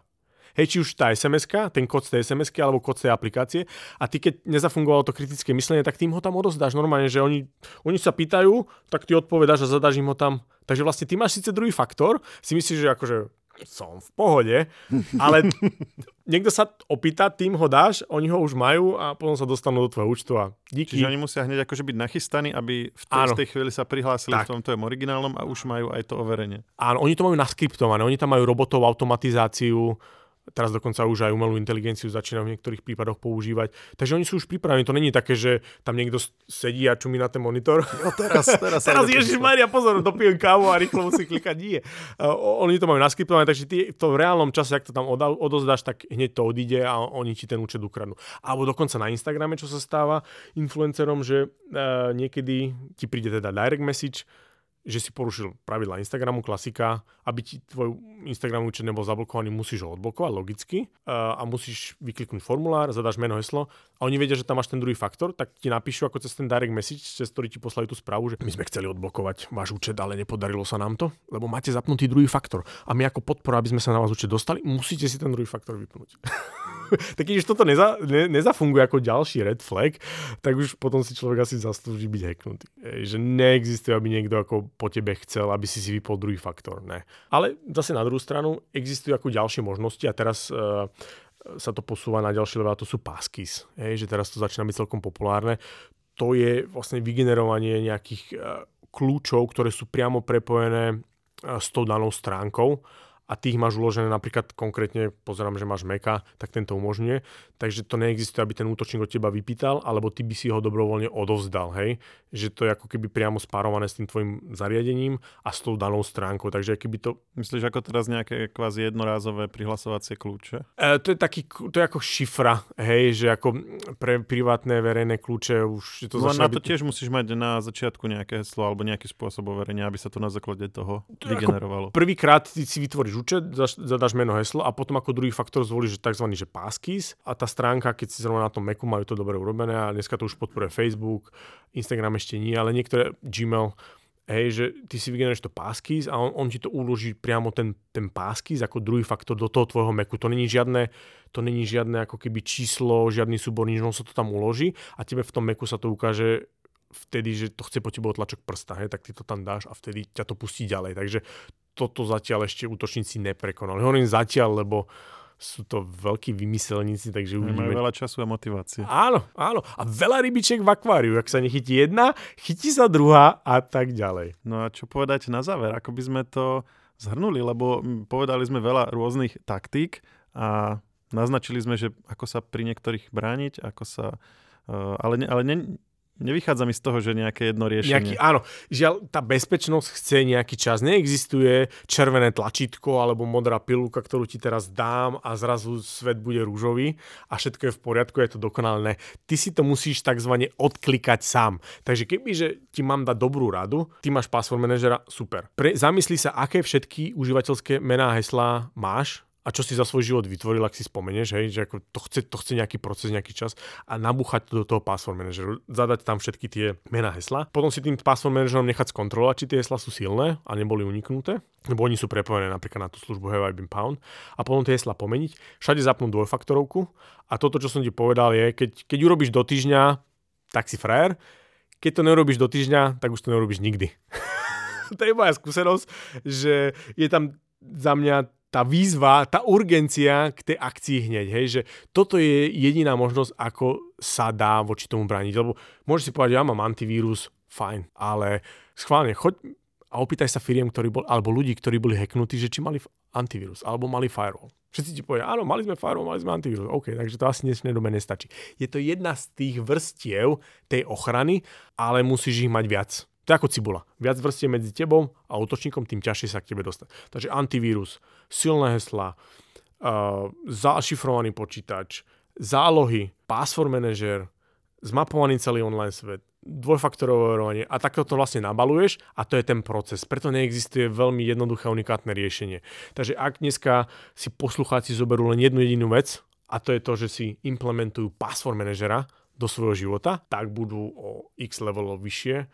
Hej, či už tá sms ten kód z tej sms alebo kód z tej aplikácie a ty keď nezafungovalo to kritické myslenie, tak tým ho tam odozdáš normálne, že oni, oni sa pýtajú, tak ty odpovedáš a zadáš im ho tam. Takže vlastne ty máš síce druhý faktor, si myslíš, že akože som v pohode, ale niekto sa opýta, tým ho dáš, oni ho už majú a potom sa dostanú do tvojho účtu a díky. Čiže oni musia hneď akože byť nachystaní, aby v tej, tej chvíli sa prihlásili tak. v tomto originálnom a už majú aj to overenie. Áno, oni to majú naskriptované, oni tam majú robotov, automatizáciu, Teraz dokonca už aj umelú inteligenciu začínajú v niektorých prípadoch používať. Takže oni sú už pripravení. To není také, že tam niekto sedí a čumí na ten monitor. No teraz, teraz. teraz Ježiš Maria, pozor, dopijem kávu a rýchlo musí klikať. Nie. Uh, oni to majú naskriptované, takže ty to v reálnom čase, ak to tam odozdáš, tak hneď to odíde a oni ti ten účet ukradnú. Alebo dokonca na Instagrame, čo sa stáva influencerom, že uh, niekedy ti príde teda direct message, že si porušil pravidla Instagramu, klasika, aby ti tvoj Instagram účet nebol zablokovaný, musíš ho odblokovať logicky a musíš vykliknúť formulár, zadáš meno, heslo a oni vedia, že tam máš ten druhý faktor, tak ti napíšu ako cez ten direct message, cez ktorý ti poslali tú správu, že my sme chceli odblokovať váš účet, ale nepodarilo sa nám to, lebo máte zapnutý druhý faktor. A my ako podpora, aby sme sa na vás účet dostali, musíte si ten druhý faktor vypnúť. tak keď toto neza, ne, nezafunguje ako ďalší red flag, tak už potom si človek asi zaslúži byť hacknutý. Že neexistuje, aby niekto ako po tebe chcel, aby si si vypol druhý faktor. Ne. Ale zase na druhú stranu existujú ako ďalšie možnosti a teraz uh, sa to posúva na ďalšie level a to sú passkeys. Ej, že teraz to začína byť celkom populárne. To je vlastne vygenerovanie nejakých uh, kľúčov, ktoré sú priamo prepojené uh, s tou danou stránkou a ty ich máš uložené napríklad konkrétne, pozerám, že máš Meka, tak tento umožňuje. Takže to neexistuje, aby ten útočník od teba vypýtal, alebo ty by si ho dobrovoľne odovzdal, hej. Že to je ako keby priamo spárované s tým tvojim zariadením a s tou danou stránkou. Takže keby to... Myslíš ako teraz nejaké kvázi jednorázové prihlasovacie kľúče? E, to je taký, to je ako šifra, hej, že ako pre privátne verejné kľúče už to no na to byť... tiež musíš mať na začiatku nejaké heslo alebo nejaký spôsob overenia, aby sa to na základe toho vygenerovalo. Prvýkrát si vytvoríš účet, zadáš meno, heslo a potom ako druhý faktor zvolíš tzv. že passkeys a tá stránka, keď si zrovna na tom Macu majú to dobre urobené a dneska to už podporuje Facebook, Instagram ešte nie, ale niektoré Gmail hej, že ty si vygeneruješ to passkeys a on, on ti to uloží priamo ten, ten passkeys ako druhý faktor do toho tvojho Macu. To není žiadne, to není žiadne ako keby číslo, žiadny súbor, nič, on sa to tam uloží a tebe v tom Macu sa to ukáže vtedy, že to chce po tebe otlačok prsta, hej, tak ty to tam dáš a vtedy ťa to pustí ďalej. Takže toto zatiaľ ešte útočníci neprekonali. Hovorím zatiaľ, lebo sú to veľkí vymyselníci, takže Majú uvidíme. veľa času a motivácie. Áno, áno. A veľa rybičiek v akváriu. Ak sa nechytí jedna, chytí sa druhá a tak ďalej. No a čo povedať na záver? Ako by sme to zhrnuli? Lebo povedali sme veľa rôznych taktík a naznačili sme, že ako sa pri niektorých brániť, ako sa... Uh, ale ne, ale ne, Nevychádza mi z toho, že nejaké jedno riešenie. Nejaký, áno, žiaľ, tá bezpečnosť chce nejaký čas. Neexistuje červené tlačítko alebo modrá pilulka, ktorú ti teraz dám a zrazu svet bude rúžový a všetko je v poriadku, je to dokonalé. Ty si to musíš tzv. odklikať sám. Takže keby, že ti mám dať dobrú radu, ty máš password manažera, super. Pre, zamysli sa, aké všetky užívateľské mená a heslá máš a čo si za svoj život vytvoril, ak si spomenieš, hej, že ako to, chce, to chce nejaký proces, nejaký čas a nabúchať to do toho password manažeru, zadať tam všetky tie mená hesla, potom si tým password manažerom nechať skontrolovať, či tie hesla sú silné a neboli uniknuté, lebo oni sú prepojené napríklad na tú službu Have I Been Pound a potom tie hesla pomeniť, všade zapnúť dvojfaktorovku a toto, čo som ti povedal je, keď, keď urobíš do týždňa, tak si frajer, keď to nerobíš do týždňa, tak už to nerobíš nikdy. to je moja skúsenosť, že je tam za mňa tá výzva, tá urgencia k tej akcii hneď, hej, že toto je jediná možnosť, ako sa dá voči tomu brániť, lebo môžeš si povedať, ja mám antivírus, fajn, ale schválne, choď a opýtaj sa firiem, ktorí bol, alebo ľudí, ktorí boli hacknutí, že či mali antivírus, alebo mali firewall. Všetci ti povedia, áno, mali sme firewall, mali sme antivírus. OK, takže to asi dnes do nestačí. Je to jedna z tých vrstiev tej ochrany, ale musíš ich mať viac. To je ako cibula. Viac vrstie medzi tebou a útočníkom, tým ťažšie sa k tebe dostať. Takže antivírus, silné hesla, uh, zašifrovaný počítač, zálohy, password manager, zmapovaný celý online svet, dvojfaktorové overovanie a takto to vlastne nabaluješ a to je ten proces. Preto neexistuje veľmi jednoduché unikátne riešenie. Takže ak dneska si poslucháci zoberú len jednu jedinú vec a to je to, že si implementujú password manažera do svojho života, tak budú o x levelov vyššie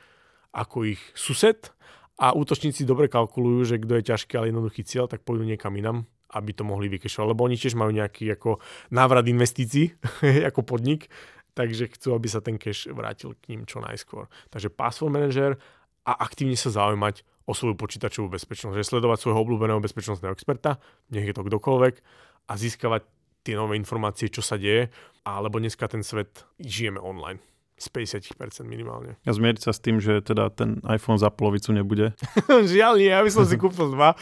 ako ich sused a útočníci dobre kalkulujú, že kto je ťažký, ale jednoduchý cieľ, tak pôjdu niekam inam, aby to mohli vykešovať, lebo oni tiež majú nejaký ako návrat investícií ako podnik, takže chcú, aby sa ten cash vrátil k ním čo najskôr. Takže password manager a aktívne sa zaujímať o svoju počítačovú bezpečnosť, že sledovať svojho obľúbeného bezpečnostného experta, nech je to kdokoľvek a získavať tie nové informácie, čo sa deje, alebo dneska ten svet žijeme online z 50% minimálne. A zmieriť sa s tým, že teda ten iPhone za polovicu nebude? žiaľ nie, ja by som si kúpil dva,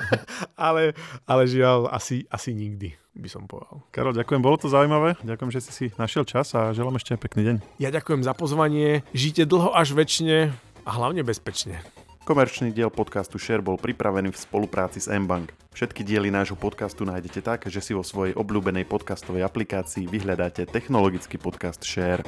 ale, ale žiaľ asi, asi nikdy by som povedal. Karol, ďakujem, bolo to zaujímavé. Ďakujem, že si si našiel čas a želám ešte pekný deň. Ja ďakujem za pozvanie. Žite dlho až väčšine a hlavne bezpečne. Komerčný diel podcastu Share bol pripravený v spolupráci s Mbank. Všetky diely nášho podcastu nájdete tak, že si vo svojej obľúbenej podcastovej aplikácii vyhľadáte technologický podcast Share.